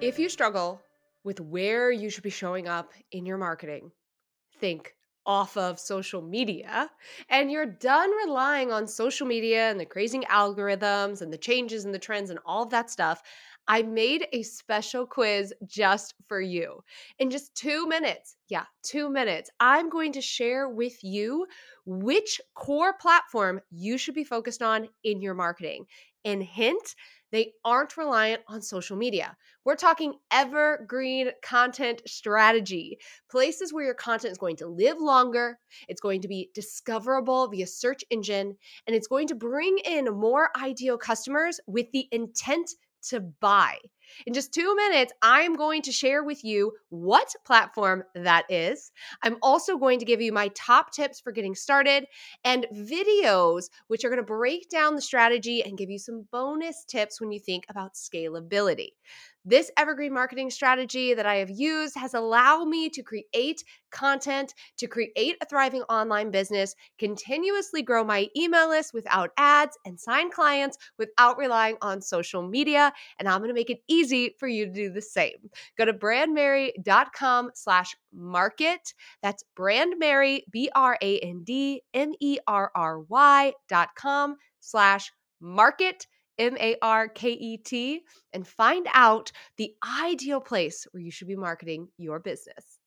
If you struggle with where you should be showing up in your marketing, think off of social media, and you're done relying on social media and the crazy algorithms and the changes and the trends and all of that stuff, I made a special quiz just for you. In just two minutes, yeah, two minutes, I'm going to share with you which core platform you should be focused on in your marketing. And hint, they aren't reliant on social media. We're talking evergreen content strategy, places where your content is going to live longer, it's going to be discoverable via search engine, and it's going to bring in more ideal customers with the intent to buy. In just two minutes, I'm going to share with you what platform that is. I'm also going to give you my top tips for getting started and videos, which are going to break down the strategy and give you some bonus tips when you think about scalability. This evergreen marketing strategy that I have used has allowed me to create content, to create a thriving online business, continuously grow my email list without ads, and sign clients without relying on social media. And I'm going to make it easy for you to do the same. Go to brandmerry.com slash market. That's brandmerry, B-R-A-N-D-M-E-R-R-Y dot com slash market M A R K E T, and find out the ideal place where you should be marketing your business.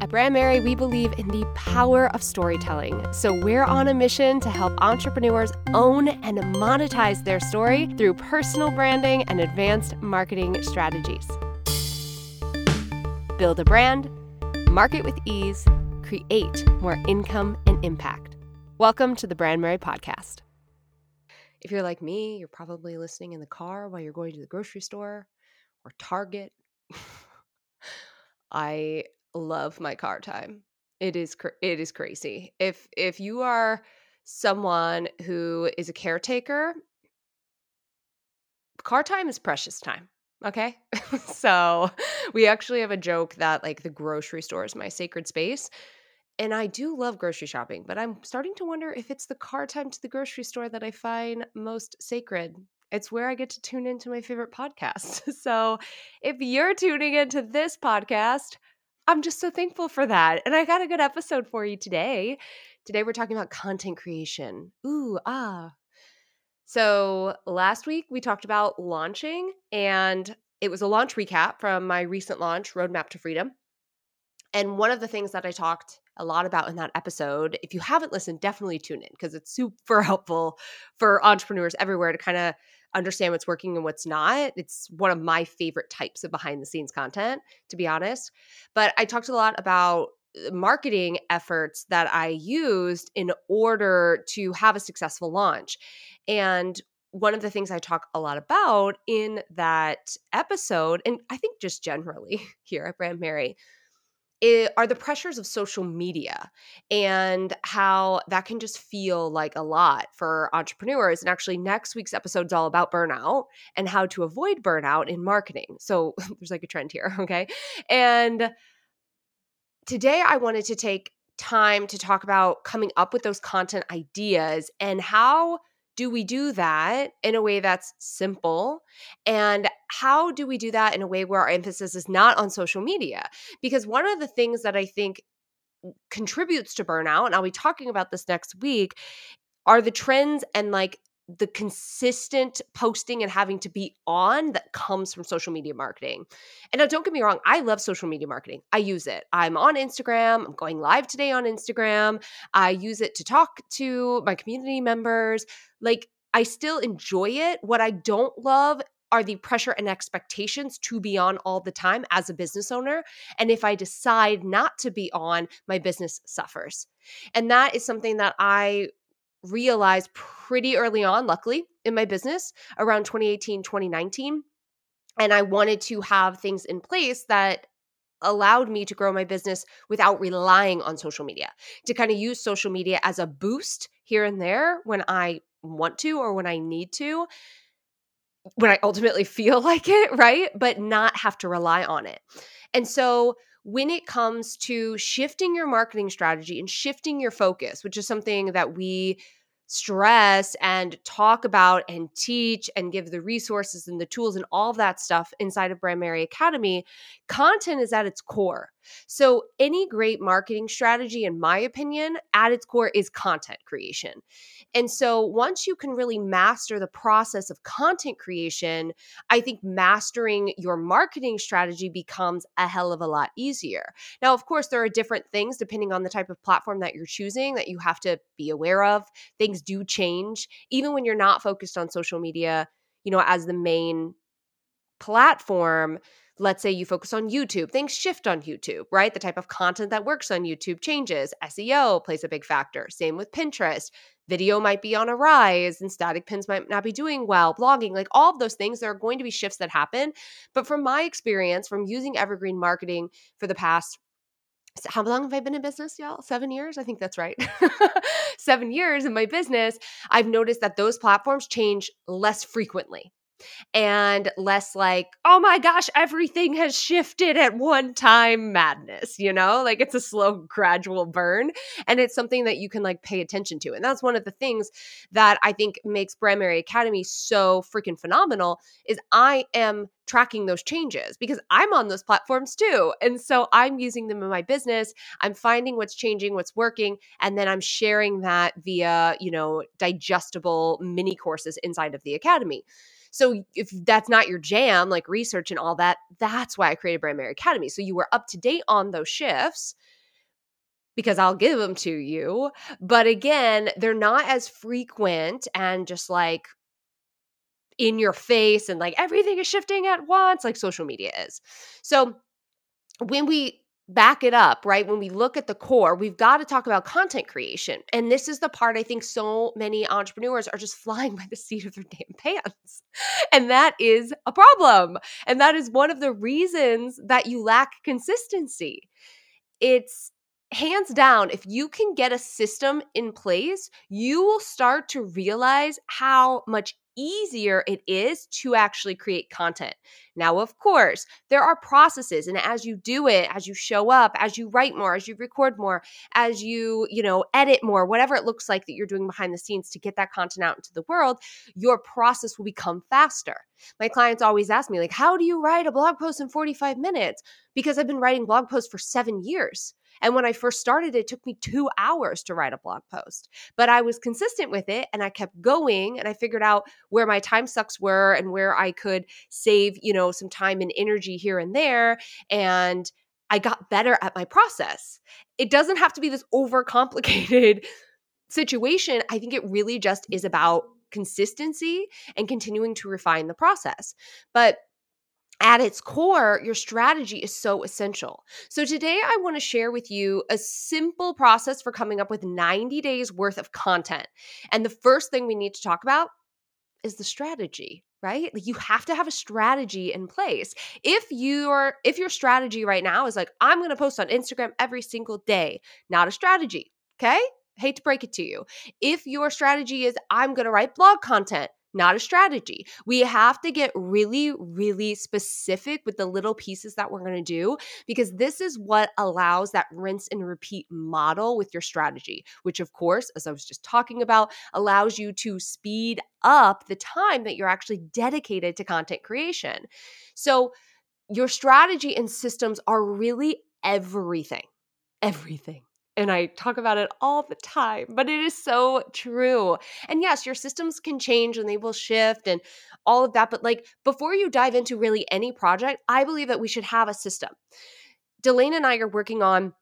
At Brand Merry, we believe in the power of storytelling. So we're on a mission to help entrepreneurs own and monetize their story through personal branding and advanced marketing strategies. Build a brand, market with ease, create more income and impact. Welcome to the Brand Merry Podcast. If you're like me, you're probably listening in the car while you're going to the grocery store or Target. I love my car time. It is cr- it is crazy. If if you are someone who is a caretaker, car time is precious time. Okay. so we actually have a joke that like the grocery store is my sacred space and I do love grocery shopping, but I'm starting to wonder if it's the car time to the grocery store that I find most sacred. It's where I get to tune into my favorite podcast. so if you're tuning into this podcast, I'm just so thankful for that. And I got a good episode for you today. Today we're talking about content creation. Ooh, ah. So last week we talked about launching, and it was a launch recap from my recent launch, Roadmap to Freedom. And one of the things that I talked a lot about in that episode, if you haven't listened, definitely tune in because it's super helpful for entrepreneurs everywhere to kind of understand what's working and what's not. It's one of my favorite types of behind the scenes content, to be honest. But I talked a lot about uh, marketing efforts that I used in order to have a successful launch. And one of the things I talk a lot about in that episode, and I think just generally here at Brand Merry, it, are the pressures of social media and how that can just feel like a lot for entrepreneurs. And actually, next week's episode is all about burnout and how to avoid burnout in marketing. So there's like a trend here, okay? And today I wanted to take time to talk about coming up with those content ideas and how do we do that in a way that's simple? And how do we do that in a way where our emphasis is not on social media? Because one of the things that I think contributes to burnout, and I'll be talking about this next week, are the trends and like the consistent posting and having to be on that comes from social media marketing. And now, don't get me wrong, I love social media marketing. I use it. I'm on Instagram. I'm going live today on Instagram. I use it to talk to my community members. Like, I still enjoy it. What I don't love are the pressure and expectations to be on all the time as a business owner. And if I decide not to be on, my business suffers. And that is something that I realized pretty early on, luckily, in my business around 2018, 2019. And I wanted to have things in place that allowed me to grow my business without relying on social media, to kind of use social media as a boost here and there when I want to or when I need to, when I ultimately feel like it, right? But not have to rely on it. And so when it comes to shifting your marketing strategy and shifting your focus, which is something that we stress and talk about and teach and give the resources and the tools and all of that stuff inside of Brand Merry Academy, content is at its core. So, any great marketing strategy, in my opinion, at its core is content creation. And so, once you can really master the process of content creation, I think mastering your marketing strategy becomes a hell of a lot easier. Now, of course, there are different things depending on the type of platform that you're choosing that you have to be aware of. Things do change, even when you're not focused on social media, you know, as the main platform let's say you focus on YouTube, things shift on YouTube, right? The type of content that works on YouTube changes. SEO plays a big factor. Same with Pinterest. Video might be on a rise and static pins might not be doing well, blogging, like all of those things. There are going to be shifts that happen. But from my experience, from using evergreen marketing for the past how long have I been in business, y'all? Seven years? I think that's right. Seven years in my business, I've noticed that those platforms change less frequently and less like, oh my gosh, everything has shifted at one time madness, you know? Like it's a slow, gradual burn. And it's something that you can like pay attention to. And that's one of the things that I think makes Brand Merry Academy so freaking phenomenal is I am tracking those changes because I'm on those platforms too. And so I'm using them in my business. I'm finding what's changing, what's working, and then I'm sharing that via, you know, digestible mini courses inside of the academy. So if that's not your jam, like research and all that, that's why I created Brand Merry Academy. So you were up to date on those shifts because I'll give them to you. But again, they're not as frequent and just like in your face and like everything is shifting at once like social media is. So when we back it up, right? When we look at the core, we've got to talk about content creation. And this is the part I think so many entrepreneurs are just flying by the seat of their damn pants. And that is a problem. And that is one of the reasons that you lack consistency. It's hands down, if you can get a system in place, you will start to realize how much easier it is to actually create content. Now, of course, there are processes and as you do it, as you show up, as you write more, as you record more, as you, you know, edit more, whatever it looks like that you're doing behind the scenes to get that content out into the world, your process will become faster. My clients always ask me like, "How do you write a blog post in 45 minutes?" Because I've been writing blog posts for 7 years. And when I first started, it took me two hours to write a blog post. But I was consistent with it and I kept going and I figured out where my time sucks were and where I could save, you know, some time and energy here and there. And I got better at my process. It doesn't have to be this overcomplicated situation. I think it really just is about consistency and continuing to refine the process. But at its core, your strategy is so essential. So, today I want to share with you a simple process for coming up with 90 days worth of content. And the first thing we need to talk about is the strategy right like you have to have a strategy in place if your if your strategy right now is like i'm going to post on instagram every single day not a strategy okay hate to break it to you if your strategy is i'm going to write blog content not a strategy. We have to get really, really specific with the little pieces that we're going to do because this is what allows that rinse and repeat model with your strategy, which, of course, as I was just talking about, allows you to speed up the time that you're actually dedicated to content creation. So, your strategy and systems are really everything. Everything and I talk about it all the time, but it is so true. And yes, your systems can change and they will shift and all of that. But like before you dive into really any project, I believe that we should have a system. Delane and I are working on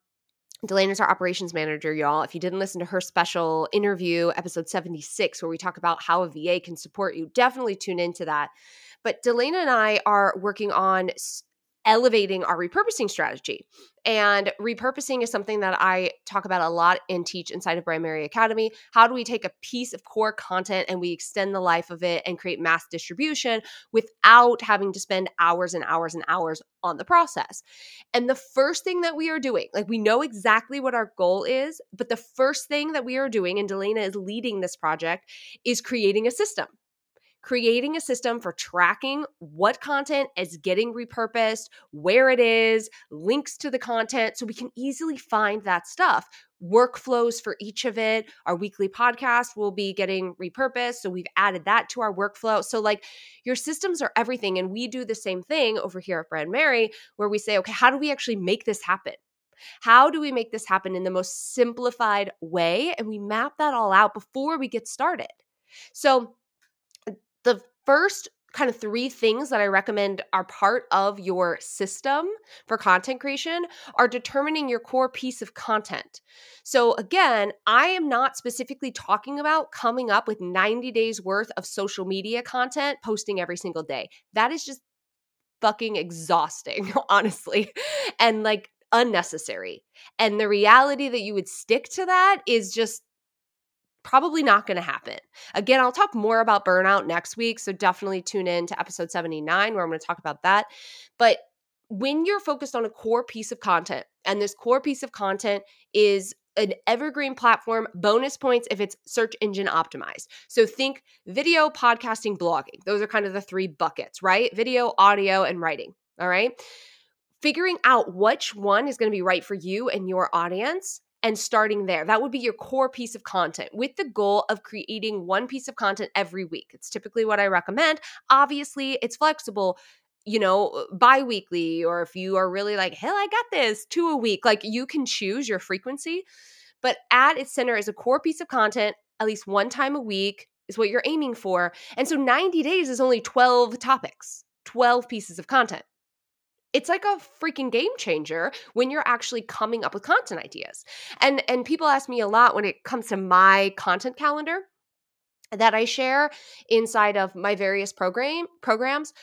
Delane is our operations manager, y'all. If you didn't listen to her special interview, episode 76, where we talk about how a VA can support you, definitely tune into that. But Delane and I are working on elevating our repurposing strategy. And repurposing is something that I talk about a lot and teach inside of Brand Merry Academy. How do we take a piece of core content and we extend the life of it and create mass distribution without having to spend hours and hours and hours on the process? And the first thing that we are doing, like we know exactly what our goal is, but the first thing that we are doing, and Delana is leading this project, is creating a system creating a system for tracking what content is getting repurposed, where it is, links to the content, so we can easily find that stuff. Workflows for each of it. Our weekly podcast will be getting repurposed. So we've added that to our workflow. So, like, your systems are everything. And we do the same thing over here at Brand Merry, where we say, okay, how do we actually make this happen? How do we make this happen in the most simplified way? And we map that all out before we get started. So, the first kind of three things that I recommend are part of your system for content creation are determining your core piece of content. So, again, I am not specifically talking about coming up with 90 days worth of social media content posting every single day. That is just fucking exhausting, honestly. And like unnecessary. And the reality that you would stick to that is just probably not going to happen. Again, I'll talk more about burnout next week. So definitely tune in to episode 79 where I'm going to talk about that. But when you're focused on a core piece of content, and this core piece of content is an evergreen platform, bonus points if it's search engine optimized. So think video, podcasting, blogging. Those are kind of the three buckets, right? Video, audio, and writing. All right figuring out which one is going to be right for you and your audience and starting there. That would be your core piece of content with the goal of creating one piece of content every week. It's typically what I recommend. Obviously, it's flexible you know, bi-weekly or if you are really like, hell, I got this, two a week. Like you can choose your frequency. But at its center is a core piece of content, at least one time a week is what you're aiming for. And so 90 days is only 12 topics, 12 pieces of content it's like a freaking game changer when you're actually coming up with content ideas. And and people ask me a lot when it comes to my content calendar that I share inside of my various program programs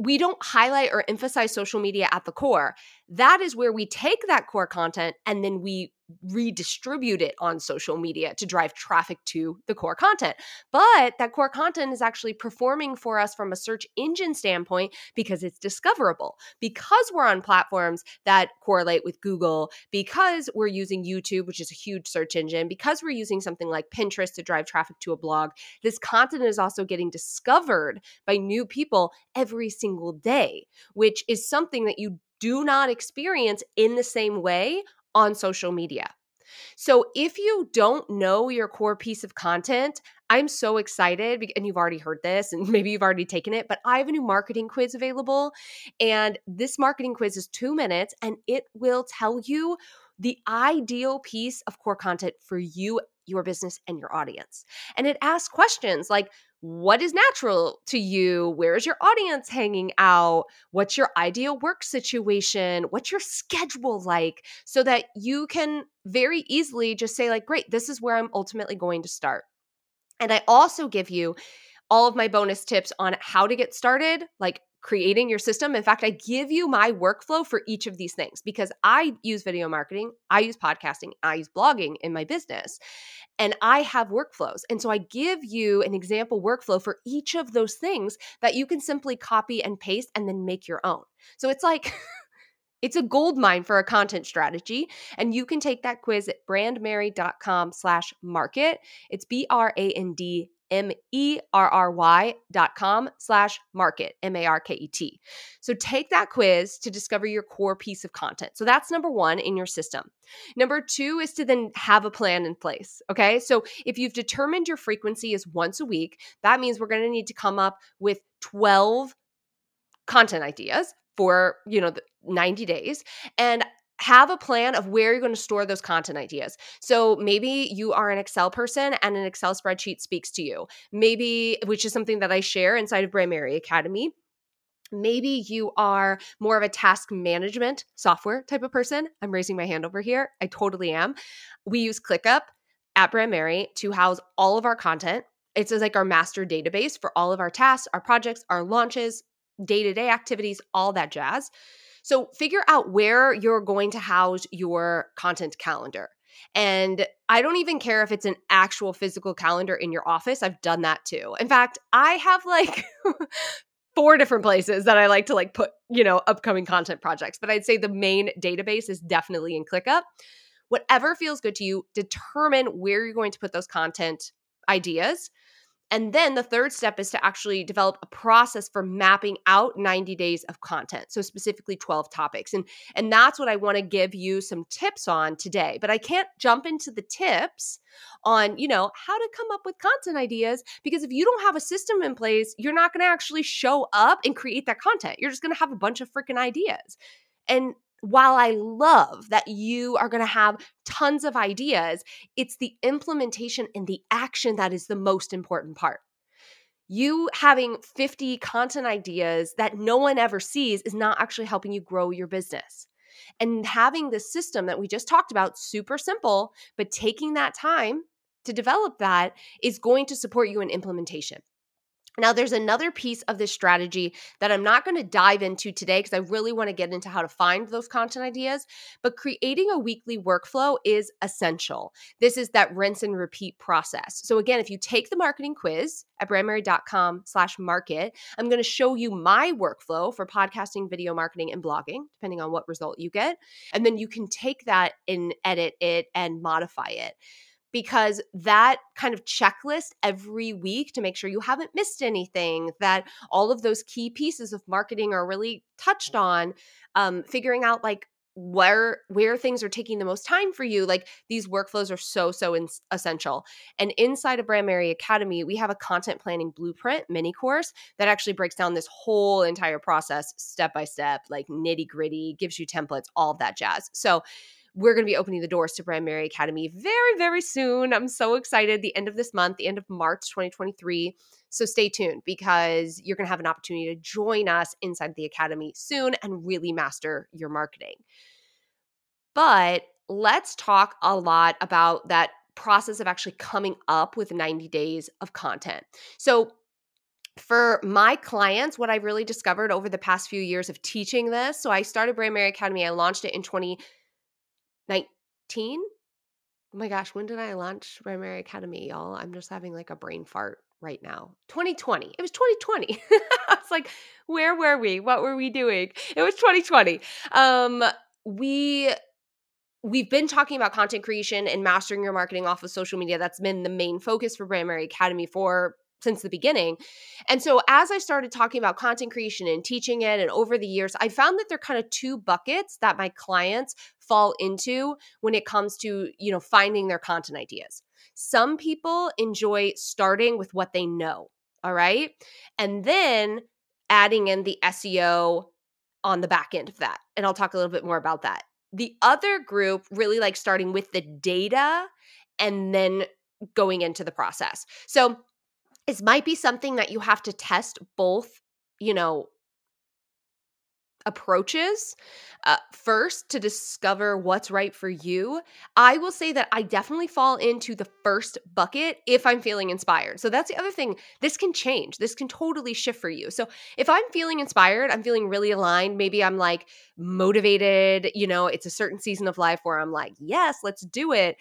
we don't highlight or emphasize social media at the core. That is where we take that core content and then we redistribute it on social media to drive traffic to the core content. But that core content is actually performing for us from a search engine standpoint because it's discoverable, because we're on platforms that correlate with Google, because we're using YouTube, which is a huge search engine, because we're using something like Pinterest to drive traffic to a blog. This content is also getting discovered by new people every single day, which is something that you do not experience in the same way on social media. So if you don't know your core piece of content, I'm so excited and you've already heard this and maybe you've already taken it, but I have a new marketing quiz available and this marketing quiz is 2 minutes and it will tell you the ideal piece of core content for you, your business and your audience. And it asks questions like what is natural to you? Where is your audience hanging out? What's your ideal work situation? What's your schedule like? So that you can very easily just say, like, great, this is where I'm ultimately going to start. And I also give you all of my bonus tips on how to get started, like creating your system. In fact, I give you my workflow for each of these things because I use video marketing, I use podcasting, I use blogging in my business, and I have workflows. And so I give you an example workflow for each of those things that you can simply copy and paste and then make your own. So it's like, It's a gold mine for a content strategy. And you can take that quiz at brandmerry.com slash market. It's B-R-A-N-D M-E-R-R-Y dot com slash market, M-A-R-K-E-T. So take that quiz to discover your core piece of content. So that's number one in your system. Number two is to then have a plan in place. Okay. So if you've determined your frequency is once a week, that means we're going to need to come up with 12 content ideas for you know 90 days and have a plan of where you're going to store those content ideas. So maybe you are an Excel person and an Excel spreadsheet speaks to you. Maybe, which is something that I share inside of Brand Merry Academy. Maybe you are more of a task management software type of person. I'm raising my hand over here. I totally am. We use ClickUp at Brand Merry to house all of our content. It's like our master database for all of our tasks, our projects, our launches, day to day activities, all that jazz. So figure out where you're going to house your content calendar. And I don't even care if it's an actual physical calendar in your office. I've done that too. In fact, I have like four different places that I like to like put, you know, upcoming content projects. But I'd say the main database is definitely in ClickUp. Whatever feels good to you, determine where you're going to put those content ideas And then the third step is to actually develop a process for mapping out 90 days of content. So specifically 12 topics. And and that's what I want to give you some tips on today. But I can't jump into the tips on, you know, how to come up with content ideas because if you don't have a system in place, you're not going to actually show up and create that content. You're just going to have a bunch of freaking ideas. And while I love that you are going to have tons of ideas, it's the implementation and the action that is the most important part. You having 50 content ideas that no one ever sees is not actually helping you grow your business. And having this system that we just talked about, super simple, but taking that time to develop that is going to support you in implementation. Now, there's another piece of this strategy that I'm not going to dive into today because I really want to get into how to find those content ideas. But creating a weekly workflow is essential. This is that rinse and repeat process. So, again, if you take the marketing quiz at brandmerry.com slash market, I'm going to show you my workflow for podcasting, video marketing, and blogging, depending on what result you get. And then you can take that and edit it and modify it because that kind of checklist every week to make sure you haven't missed anything, that all of those key pieces of marketing are really touched on, um, figuring out like where where things are taking the most time for you like these workflows are so so in- essential. And inside of brand merry academy we have a content planning blueprint mini course that actually breaks down this whole entire process step by step like nitty gritty gives you templates all of that jazz. So we're going to be opening the doors to Brand Merry Academy very, very soon. I'm so excited. The end of this month, the end of March 2023. So stay tuned because you're going to have an opportunity to join us inside the Academy soon and really master your marketing. But let's talk a lot about that process of actually coming up with 90 days of content. So, for my clients, what I've really discovered over the past few years of teaching this, so I started Brand Merry Academy, I launched it in 20 19? Oh my gosh, when did I launch Brand Merry Academy, y'all? I'm just having like a brain fart right now. 2020. It was 2020. I was like, where were we? What were we doing? It was 2020. Um, we we've been talking about content creation and mastering your marketing off of social media. That's been the main focus for Brand Merry Academy for since the beginning. And so as I started talking about content creation and teaching it and over the years, I found that there are kind of two buckets that my clients fall into when it comes to, you know, finding their content ideas. Some people enjoy starting with what they know, all right? And then adding in the SEO on the back end of that. And I'll talk a little bit more about that. The other group really like starting with the data and then going into the process. So this might be something that you have to test both, you know, approaches uh, first to discover what's right for you. I will say that I definitely fall into the first bucket if I'm feeling inspired. So that's the other thing. This can change. This can totally shift for you. So if I'm feeling inspired, I'm feeling really aligned, maybe I'm like motivated, you know, it's a certain season of life where I'm like, yes, let's do it.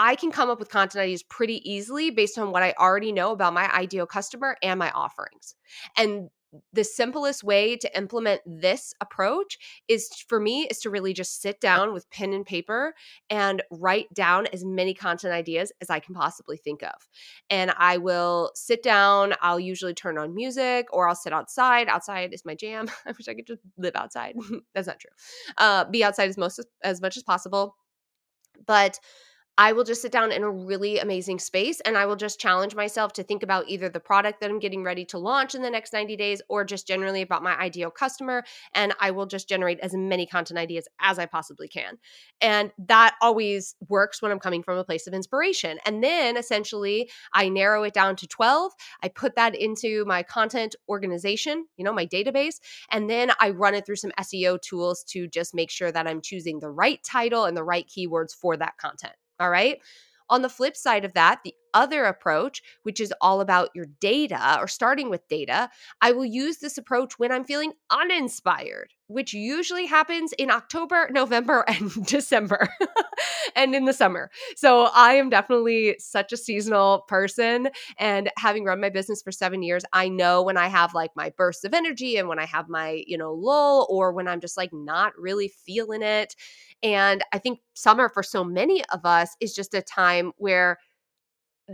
I can come up with content ideas pretty easily based on what I already know about my ideal customer and my offerings. And the simplest way to implement this approach is for me is to really just sit down with pen and paper and write down as many content ideas as I can possibly think of. And I will sit down, I'll usually turn on music or I'll sit outside. Outside is my jam. I wish I could just live outside. That's not true. Uh, be outside as most as much as possible. But I will just sit down in a really amazing space and I will just challenge myself to think about either the product that I'm getting ready to launch in the next 90 days or just generally about my ideal customer. And I will just generate as many content ideas as I possibly can. And that always works when I'm coming from a place of inspiration. And then essentially, I narrow it down to 12. I put that into my content organization, you know, my database. And then I run it through some SEO tools to just make sure that I'm choosing the right title and the right keywords for that content. All right. On the flip side of that, the other approach, which is all about your data or starting with data, I will use this approach when I'm feeling uninspired, which usually happens in October, November, and December, and in the summer. So I am definitely such a seasonal person. And having run my business for seven years, I know when I have like my bursts of energy and when I have my, you know, lull or when I'm just like not really feeling it. And I think summer for so many of us is just a time where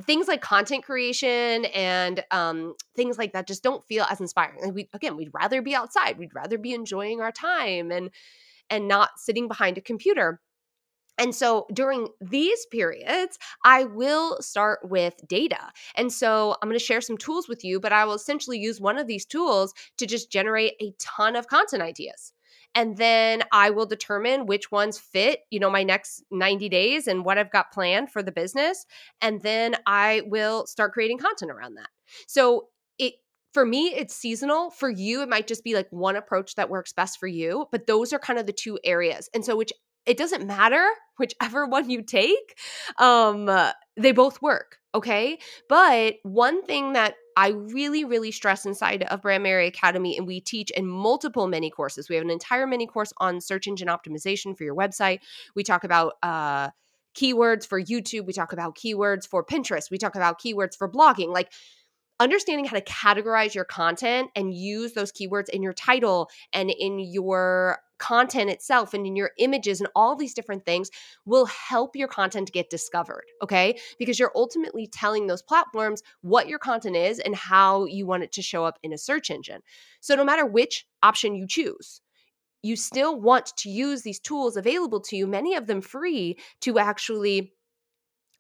things like content creation and um, things like that just don't feel as inspiring. Like we again, we'd rather be outside. We'd rather be enjoying our time and and not sitting behind a computer. And so during these periods, I will start with data. And so I'm going to share some tools with you, but I will essentially use one of these tools to just generate a ton of content ideas. And then I will determine which ones fit, you know, my next 90 days and what I've got planned for the business. And then I will start creating content around that. So it for me, it's seasonal. For you, it might just be like one approach that works best for you. But those are kind of the two areas. And so, which it doesn't matter whichever one you take, um, they both work. Okay. But one thing that I really, really stress inside of Brand Merry Academy, and we teach in multiple mini courses. We have an entire mini course on search engine optimization for your website. We talk about, uh, keywords for YouTube. We talk about keywords for Pinterest. We talk about keywords for blogging. Like understanding how to categorize your content and use those keywords in your title and in your content itself and in your images and all these different things will help your content get discovered, okay? Because you're ultimately telling those platforms what your content is and how you want it to show up in a search engine. So no matter which option you choose, you still want to use these tools available to you, many of them free, to actually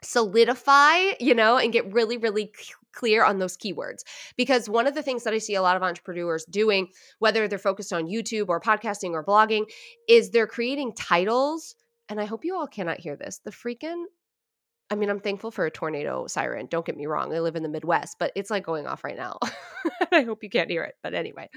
solidify, you know, and get really, really clear on those keywords. Because one of the things that I see a lot of entrepreneurs doing, whether they're focused on YouTube or podcasting or blogging, is they're creating titles. And I hope you all cannot hear this. The freaking I mean, I'm thankful for a tornado siren. Don't get me wrong. I live in the Midwest, but it's like going off right now. I hope you can't hear it. But anyway,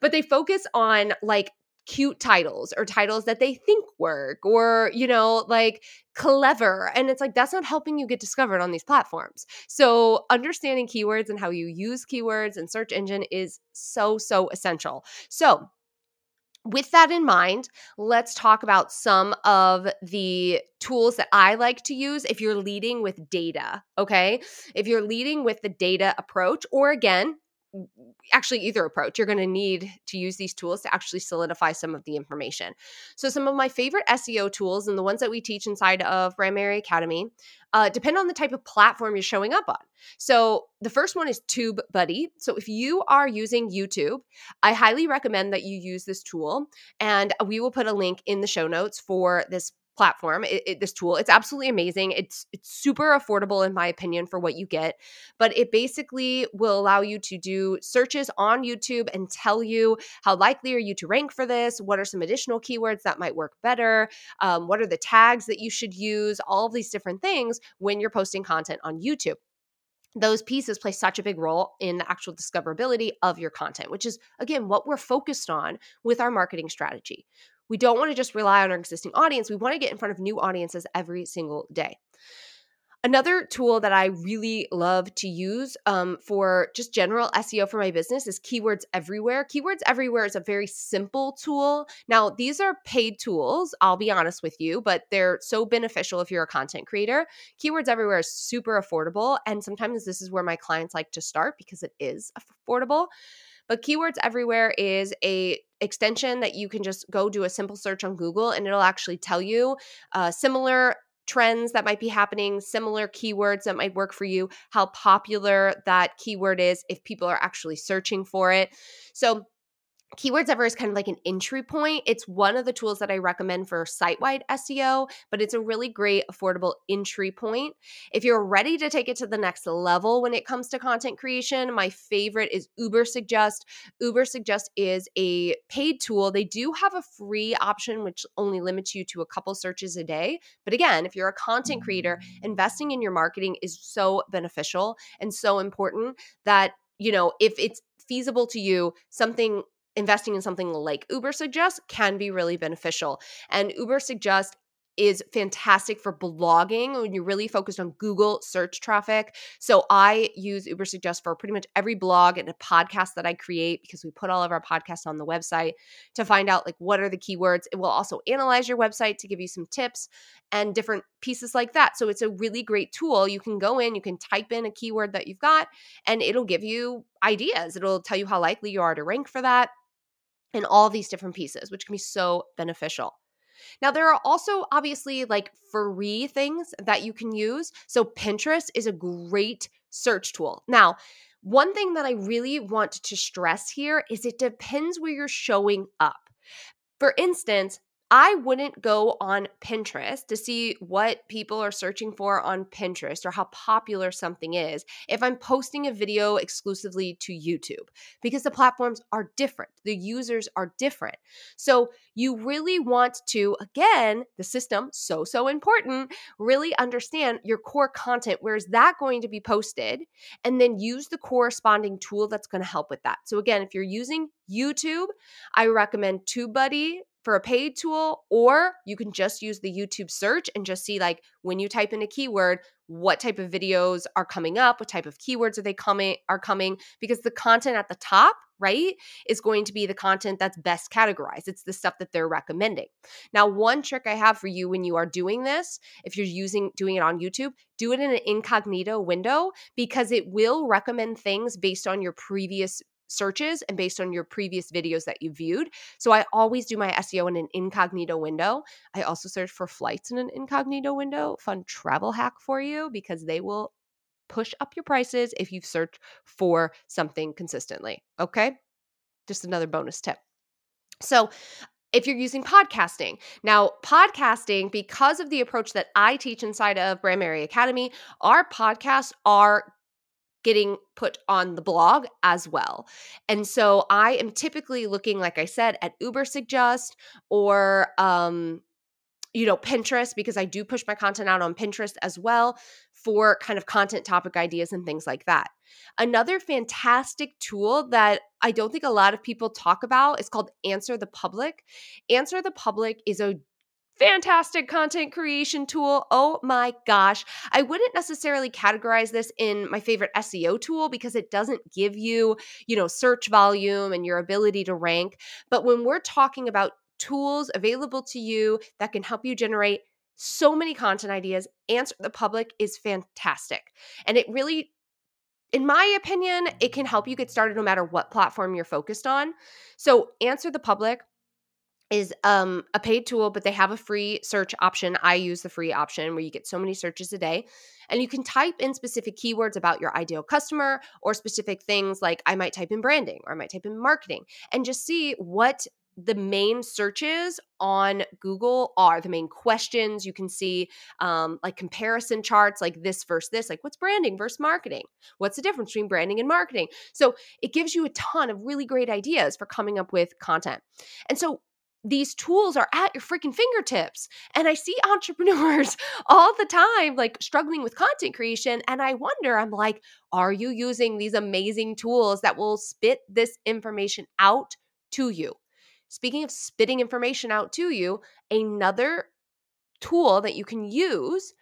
but they focus on like cute titles or titles that they think work or, you know, like clever. And it's like, that's not helping you get discovered on these platforms. So, understanding keywords and how you use keywords and search engine is so, so essential. So, with that in mind, let's talk about some of the tools that I like to use if you're leading with data. Okay. If you're leading with the data approach, or again, actually either approach. You're going to need to use these tools to actually solidify some of the information. So some of my favorite seo tools and the ones that we teach inside of brand merry academy uh, depend on the type of platform you're showing up on. So the first one is tube buddy so if you are using youtube i highly recommend that you use this tool and we will put a link in the show notes for this platform it, it, this tool it's absolutely amazing it's it's super affordable in my opinion for what you get but it basically will allow you to do searches on youtube and tell you how likely are you to rank for this what are some additional keywords that might work better um, what are the tags that you should use all of these different things when you're posting content on youtube those pieces play such a big role in the actual discoverability of your content, which is, again, what we're focused on with our marketing strategy. We don't want to just rely on our existing audience. We want to get in front of new audiences every single day. Another tool that I really love to use um, for just general SEO for my business is Keywords Everywhere. Keywords Everywhere is a very simple tool. Now, these are paid tools, I'll be honest with you, but they're so beneficial if you're a content creator. Keywords Everywhere is super affordable. And sometimes this is where my clients like to start because it is affordable. But Keywords Everywhere is a extension that you can just go do a simple search on Google and it'll actually tell you uh, similar trends that might be happening, similar keywords that might work for you, how popular that keyword is if people are actually searching for it. So Keywords Ever is kind of like an entry point. It's one of the tools that I recommend for site wide SEO, but it's a really great, affordable entry point. If you're ready to take it to the next level when it comes to content creation, my favorite is Ubersuggest. Uber Suggest is a paid tool. They do have a free option, which only limits you to a couple searches a day. But again, if you're a content creator, mm. investing in your marketing is so beneficial and so important that, you know, if it's feasible to you, something investing in something like Ubersuggest can be really beneficial. And Ubersuggest is fantastic for blogging when you're really focused on Google search traffic. So I use Ubersuggest for pretty much every blog and a podcast that I create because we put all of our podcasts on the website to find out like what are the keywords. It will also analyze your website to give you some tips and different pieces like that. So it's a really great tool. You can go in, you can type in a keyword that you've got and it'll give you ideas. It'll tell you how likely you are to rank for that and all these different pieces, which can be so beneficial. Now, there are also obviously like free things that you can use. So, Pinterest is a great search tool. Now, one thing that I really want to stress here is it depends where you're showing up. For instance, I wouldn't go on Pinterest to see what people are searching for on Pinterest or how popular something is if I'm posting a video exclusively to YouTube because the platforms are different. The users are different. So you really want to, again, the system, so, so important, really understand your core content. Where is that going to be posted? And then use the corresponding tool that's going to help with that. So again, if you're using YouTube, I recommend TubeBuddy for a paid tool, or you can just use the YouTube search and just see like when you type in a keyword, what type of videos are coming up, what type of keywords are they coming are coming because the content at the top, right, is going to be the content that's best categorized. It's the stuff that they're recommending. Now, one trick I have for you when you are doing this, if you're using doing it on YouTube, do it in an incognito window because it will recommend things based on your previous searches and based on your previous videos that you viewed. So I always do my SEO in an incognito window. I also search for flights in an incognito window. Fun travel hack for you because they will push up your prices if you've searched for something consistently. Okay? Just another bonus tip. So, if you're using podcasting. Now, podcasting, because of the approach that I teach inside of Brand Merry Academy, our podcasts are getting put on the blog as well. And so I am typically looking, like I said, at Ubersuggest or um, you know, Pinterest because I do push my content out on Pinterest as well for kind of content topic ideas and things like that. Another fantastic tool that I don't think a lot of people talk about is called Answer the Public. Answer the Public is a fantastic content creation tool. Oh my gosh. I wouldn't necessarily categorize this in my favorite SEO tool because it doesn't give you, you know, search volume and your ability to rank. But when we're talking about tools available to you that can help you generate so many content ideas, Answer the Public is fantastic. And it really in my opinion, it can help you get started no matter what platform you're focused on. So, Answer the Public is um, a paid tool, but they have a free search option. I use the free option where you get so many searches a day. And you can type in specific keywords about your ideal customer or specific things like I might type in branding or I might type in marketing and just see what the main searches on Google are the main questions. You can see um, like comparison charts, like this versus this, like what's branding versus marketing? What's the difference between branding and marketing? So it gives you a ton of really great ideas for coming up with content. And so these tools are at your freaking fingertips. And I see entrepreneurs all the time like struggling with content creation. And I wonder, I'm like, are you using these amazing tools that will spit this information out to you? Speaking of spitting information out to you, another tool that you can use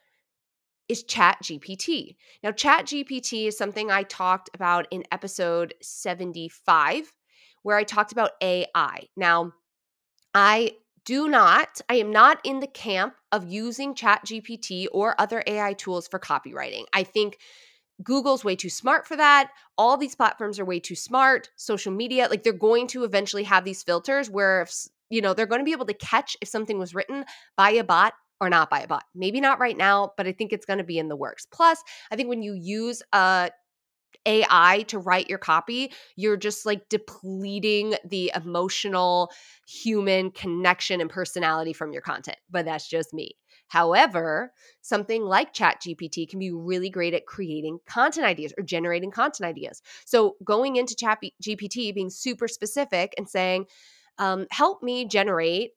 is ChatGPT. Now, ChatGPT is something I talked about in episode 75, where I talked about AI. Now, I do not, I am not in the camp of using ChatGPT or other AI tools for copywriting. I think Google's way too smart for that. All these platforms are way too smart. Social media, like they're going to eventually have these filters where if, you know, they're going to be able to catch if something was written by a bot or not by a bot. Maybe not right now, but I think it's going to be in the works. Plus, I think when you use a AI to write your copy, you're just like depleting the emotional human connection and personality from your content. But that's just me. However, something like ChatGPT can be really great at creating content ideas or generating content ideas. So, going into ChatGPT, being super specific and saying, um, help me generate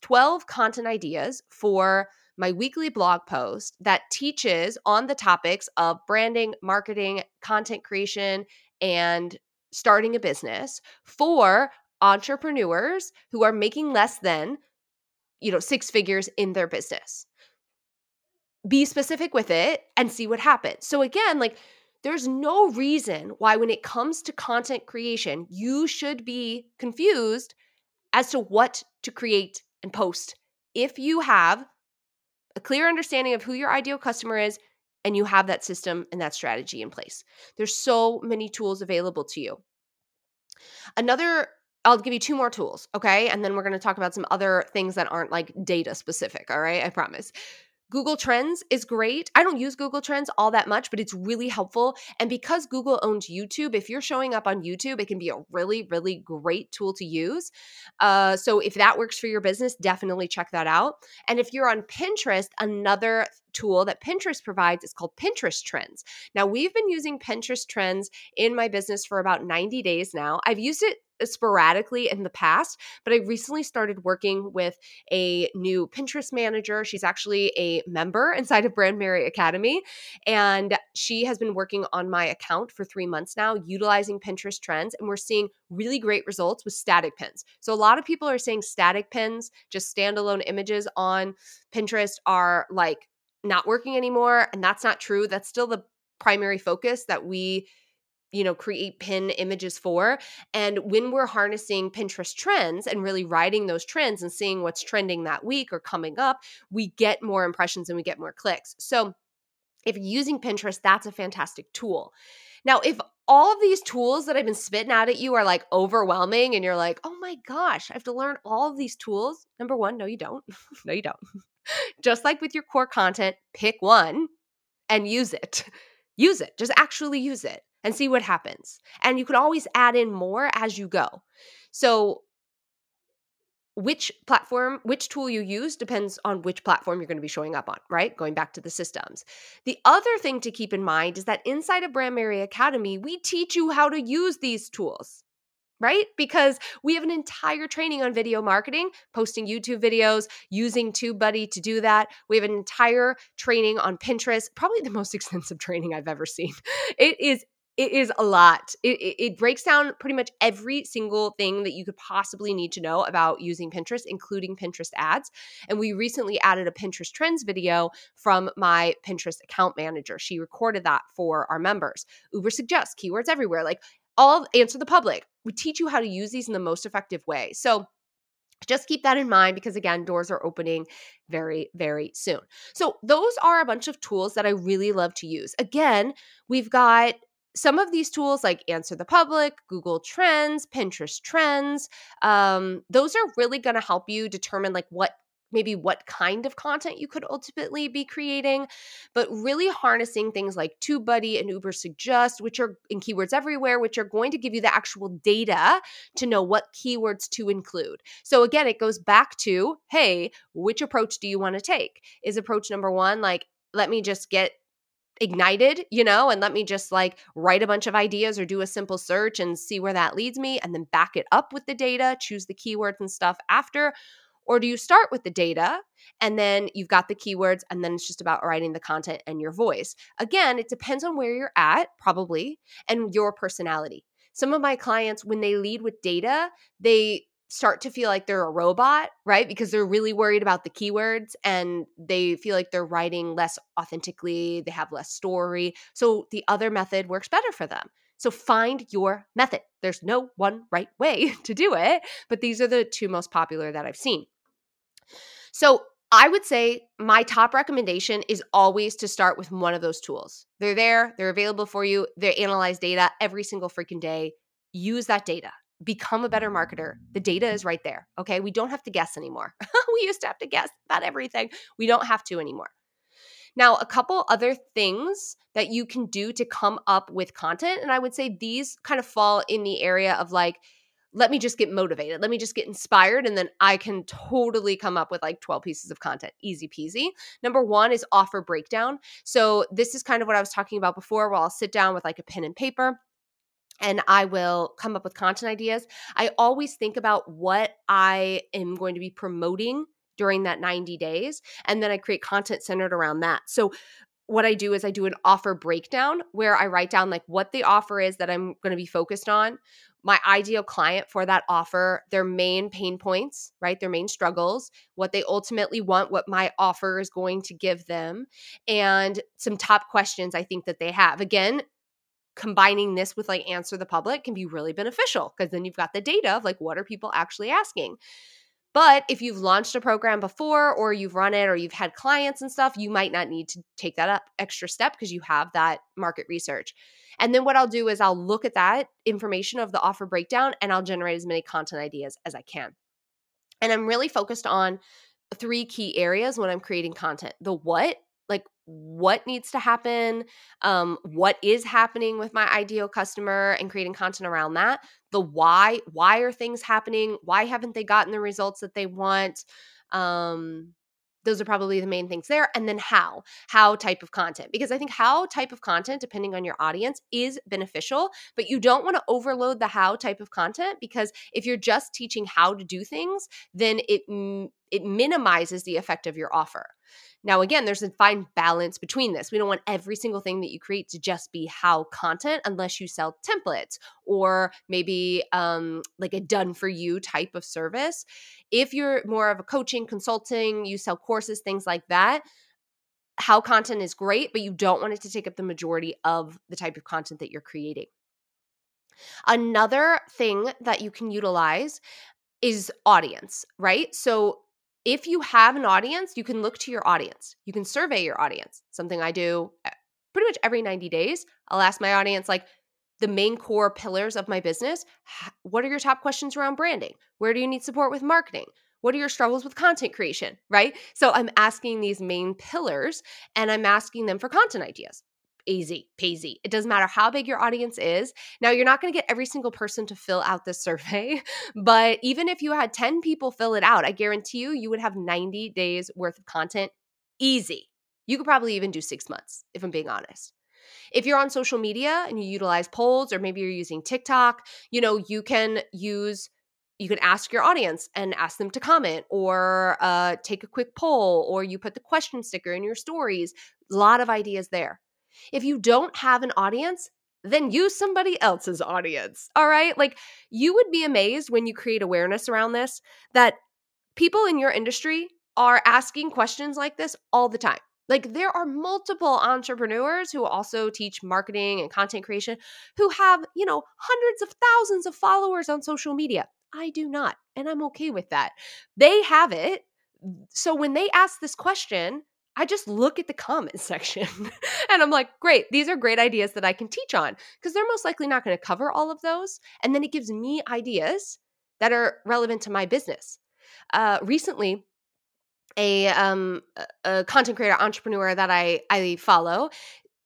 12 content ideas for my weekly blog post that teaches on the topics of branding, marketing, content creation, and starting a business for entrepreneurs who are making less than you know six figures in their business. Be specific with it and see what happens. So again like there's no reason why when it comes to content creation you should be confused as to what to create and post if you have a clear understanding of who your ideal customer is, and you have that system and that strategy in place. There's so many tools available to you. Another I'll give you two more tools, okay? And then we're going to talk about some other things that aren't like data specific, all right? I promise. Google Trends is great. I don't use Google Trends all that much, but it's really helpful. And because Google owns YouTube, if you're showing up on YouTube, it can be a really, really great tool to use. Uh, so if that works for your business, definitely check that out. And if you're on Pinterest, another tool that Pinterest provides is called Pinterest Trends. Now, we've been using Pinterest Trends in my business for about 90 days now. I've used it sporadically in the past, but I recently started working with a new Pinterest manager. She's actually a member inside of Brand Merry Academy, and she has been working on my account for three months now, utilizing Pinterest trends, and we're seeing really great results with static pins. So, a lot of people are saying static pins, just standalone images on Pinterest, are like not working anymore, and that's not true. That's still the primary focus that we you know create pin images for and when we're harnessing pinterest trends and really riding those trends and seeing what's trending that week or coming up we get more impressions and we get more clicks. So if you're using pinterest that's a fantastic tool. Now if all of these tools that i've been spitting out at you are like overwhelming and you're like oh my gosh i have to learn all of these tools number one no you don't. No you don't just like with your core content pick one and use it use it just actually use it and see what happens. And you can always add in more as you go. So, which platform, which tool you use depends on which platform you're going to be showing up on, right? Going back to the systems. The other thing to keep in mind is that inside of Brand Merry Academy, we teach you how to use these tools right? Because we have an entire training on video marketing, posting YouTube videos, using TubeBuddy to do that. We have an entire training on Pinterest, probably the most extensive training I've ever seen. It is it is a lot. It, it, it, breaks down pretty much every single thing that you could possibly need to know about using Pinterest, including Pinterest ads. And we recently added a Pinterest trends video from my Pinterest account manager. She recorded that for our members. Uber suggests keywords everywhere, like all answer the public. We teach you how to use these in the most effective way. So just keep that in mind because again doors are opening very very soon so those are a bunch of tools that i really love to use again we've got some of these tools like answer the public google trends pinterest trends um, those are really going to help you determine like what maybe what kind of content you could ultimately be creating but really harnessing things like tubebuddy and ubersuggest which are in keywords everywhere which are going to give you the actual data to know what keywords to include so again it goes back to hey which approach do you want to take is approach number one like let me just get ignited, you know, and let me just like write a bunch of ideas or do a simple search and see where that leads me and then back it up with the data, choose the keywords and stuff after? Or do you start with the data and then you've got the keywords and then it's just about writing the content and your voice? Again, it depends on where you're at, probably, and your personality. Some of my clients, when they lead with data, they start to feel like they're a robot, right? Because they're really worried about the keywords and they feel like they're writing less authentically, they have less story. So the other method works better for them. So find your method. There's no one right way to do it, but these are the two most popular that I've seen. So I would say my top recommendation is always to start with one of those tools. They're there, they're available for you, they analyze data every single freaking day. Use that data become a better marketer. The data is right there. Okay. We don't have to guess anymore. we used to have to guess about everything. We don't have to anymore. Now, a couple other things that you can do to come up with content. And I would say these kind of fall in the area of like, let me just get motivated. Let me just get inspired. And then I can totally come up with like 12 pieces of content. Easy peasy. Number one is offer breakdown. So, this is kind of what I was talking about before, where I'll sit down with like a pen and paper and I will come up with content ideas. I always think about what I am going to be promoting during that 90 days, and then I create content centered around that. So, what I do is I do an offer breakdown where I write down like what the offer is that I'm going to be focused on, my ideal client for that offer, their main pain points, right? Their main struggles, what they ultimately want, what my offer is going to give them, and some top questions I think that they have. Again, combining this with like answer the public can be really beneficial because then you've got the data of like what are people actually asking But if you've launched a program before or you've run it or you've had clients and stuff, you might not need to take that up extra step because you have that market research. And then what I'll do is I'll look at that information of the offer breakdown and I'll generate as many content ideas as I can. And I'm really focused on three key areas when I'm creating content the what, what needs to happen, um, what is happening with my ideal customer, and creating content around that. The why, why are things happening? Why haven't they gotten the results that they want? Um, those are probably the main things there. And then how, how type of content, because I think how type of content, depending on your audience, is beneficial, but you don't want to overload the how type of content because if you're just teaching how to do things, then it it minimizes the effect of your offer. Now, again, there's a fine balance between this. We don't want every single thing that you create to just be how content, unless you sell templates or maybe um, like a done for you type of service. If you're more of a coaching, consulting, you sell courses, things like that, how content is great, but you don't want it to take up the majority of the type of content that you're creating. Another thing that you can utilize is audience, right? So if you have an audience, you can look to your audience. You can survey your audience, something I do eh, pretty much every 90 days. I'll ask my audience, like, the main core pillars of my business. What are your top questions around branding? Where do you need support with marketing? What are your struggles with content creation? Right. So I'm asking these main pillars and I'm asking them for content ideas easy peasy. It doesn't matter how big your audience is. Now, you're not going to get every single person to fill out this survey, but even if you had 10 people fill it out, I guarantee you, you would have 90 days worth of content easy. You could probably even do six months, if I'm being honest. If you're on social media and you utilize polls, or maybe you're using TikTok, you know, you can use you can ask your audience and ask them to comment or uh, take a quick poll or you put the question sticker in your stories a lot of ideas there if you don't have an audience, then use somebody else's audience. All right. Like you would be amazed when you create awareness around this that people in your industry are asking questions like this all the time. Like there are multiple entrepreneurs who also teach marketing and content creation who have, you know, hundreds of thousands of followers on social media. I do not, and I'm okay with that. They have it. So when they ask this question, I just look at the comment section and I'm like, great, these are great ideas that I can teach on because they're most likely not going to cover all of those. And then it gives me ideas that are relevant to my business. Uh, recently, a, um, a content creator entrepreneur that I, I follow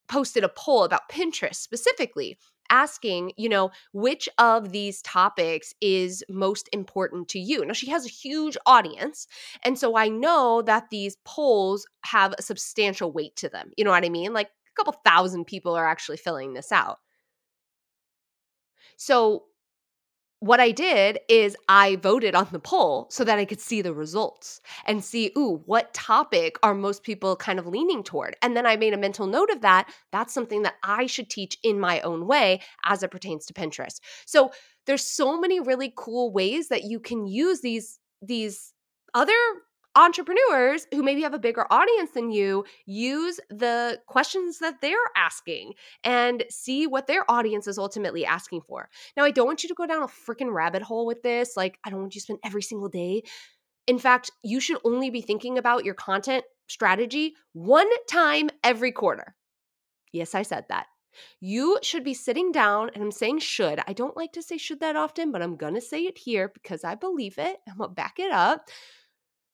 posted a poll about Pinterest specifically asking, you know, which of these topics is most important to you. Now, she has a huge audience. And so I know that these polls have a substantial weight to them. You know what I mean? Like a couple thousand people are actually filling this out. So what I did is I voted on the poll so that I could see the results and see, ooh, what topic are most people kind of leaning toward? And then I made a mental note of that. That's something that I should teach in my own way as it pertains to Pinterest. So there's so many really cool ways that you can use these these other entrepreneurs who maybe have a bigger audience than you use the questions that they're asking and see what their audience is ultimately asking for. Now, I don't want you to go down a freaking rabbit hole with this. Like, I don't want you to spend every single day. In fact, you should only be thinking about your content strategy one time every quarter. Yes, I said that. You should be sitting down, and I'm saying should. I don't like to say should that often, but I'm going to say it here because I believe it. I'm going to back it up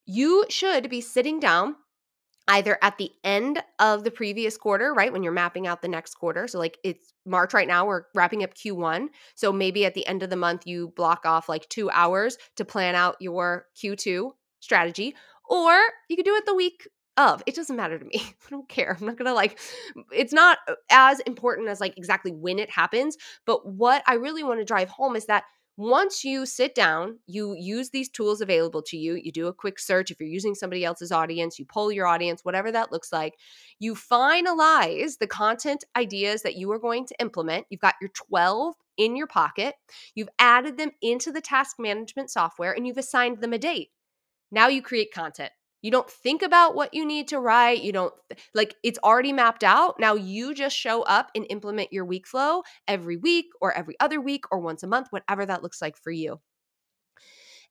you should be sitting down either at the end of the previous quarter, right? When you're mapping out the next quarter. So, like it's March right now, we're wrapping up Q1. So, maybe at the end of the month, you block off like two hours to plan out your Q2 strategy, or you could do it the week of. It doesn't matter to me. I don't care. I'm not going to like, it's not uh, as important as like exactly when it happens. But what I really want to drive home is that once you sit down, you use these tools available to you. You do a quick search. If you're using somebody else's audience, you poll your audience, whatever that looks like. You finalize the content ideas that you are going to implement. You've got your 12 in your pocket. You've added them into the task management software and you've assigned them a date. Now you create content. You don't think about what you need to write. You don't like it's already mapped out. Now you just show up and implement your week flow every week or every other week or once a month, whatever that looks like for you.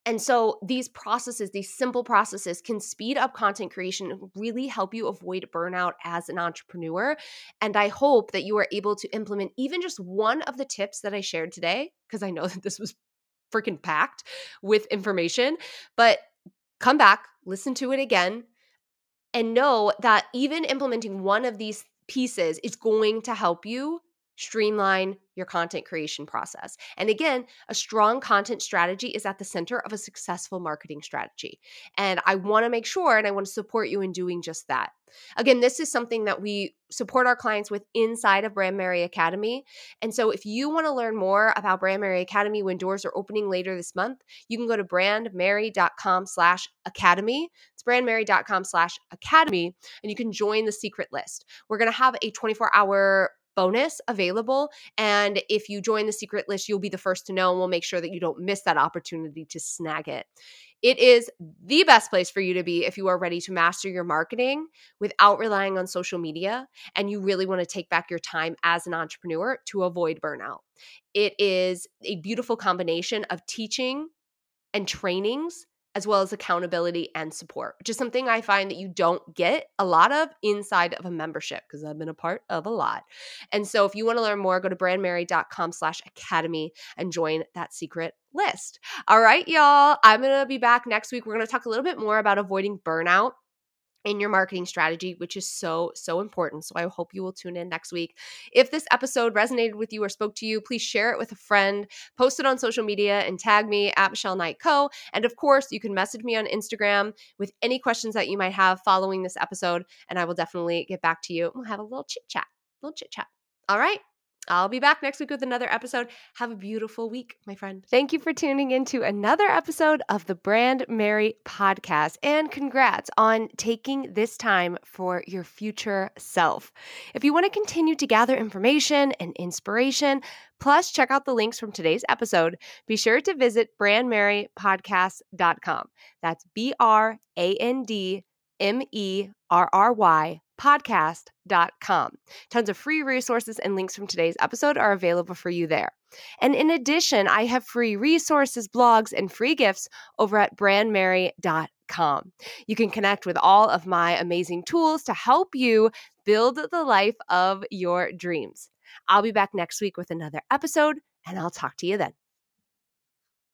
And so these processes, these simple processes can speed up content creation really help you avoid burnout as an entrepreneur. And I hope that you are able to implement even just one of the tips that I shared today, because I know that this was freaking packed with information. But come back, listen to it again, and know that even implementing one of these pieces is going to help you streamline your content creation process. And again, a strong content strategy is at the center of a successful marketing strategy. And I want to make sure and I want to support you in doing just that. Again, this is something that we support our clients with inside of Brand Merry Academy. And so if you want to learn more about Brand Merry Academy when doors are opening later this month, you can go to brandmerry.com slash academy. It's brandmerry.com slash academy, and you can join the secret list. We're going to have a 24 hour bonus available. And if you join the secret list, you'll be the first to know, and we'll make sure that you don't miss that opportunity to snag it. It is the best place for you to be if you are ready to master your marketing without relying on social media and you really want to take back your time as an entrepreneur to avoid burnout. It is a beautiful combination of teaching and trainings as well as accountability and support, which is something I find that you don't get a lot of inside of a membership because I've been a part of a lot. And so if you want to learn more, go to brandmerry.com slash academy and join that secret list. All right, y'all. I'm going to be back next week. We're going to talk a little bit more about avoiding burnout in your marketing strategy, which is so, so important. So I hope you will tune in next week. If this episode resonated with you or spoke to you, please share it with a friend, post it on social media, and tag me at Michelle Knight Co. And of course, you can message me on Instagram with any questions that you might have following this episode, and I will definitely get back to you. We'll have a little chit chat, little chit chat. All right. I'll be back next week with another episode. Have a beautiful week, my friend. Thank you for tuning into another episode of the Brand Merry podcast. And congrats on taking this time for your future self. If you want to continue to gather information and inspiration, plus check out the links from today's episode, be sure to visit brandmerrypodcast.com. That's B R A N D M E R R Y podcast.com. Tons of free resources and links from today's episode are available for you there. And in addition, I have free resources, blogs, and free gifts over at brandmerry.com. You can connect with all of my amazing tools to help you build the life of your dreams. I'll be back next week with another episode, and I'll talk to you then.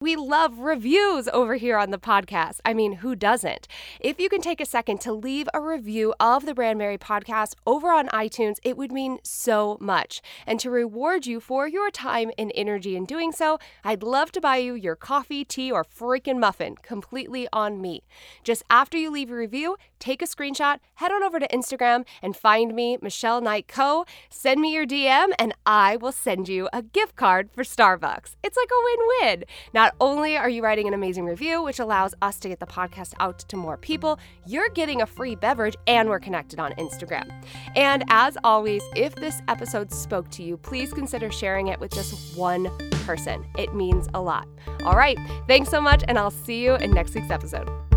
We love reviews over here on the podcast. I mean, who doesn't? If you can take a second to leave a review of the Brand Merry podcast over on iTunes, it would mean so much. And to reward you for your time and energy in doing so, I'd love to buy you your coffee, tea, or freaking muffin completely on me. Just after you leave a review, take a screenshot, head on over to Instagram and find me, Michelle Knight Co. Send me your DM, and I will send you a gift card for Starbucks. It's like a win win. Not not only are you writing an amazing review, which allows us to get the podcast out to more people, you're getting a free beverage and we're connected on Instagram. And as always, if this episode spoke to you, please consider sharing it with just one person. It means a lot. All right, thanks so much, and I'll see you in next week's episode.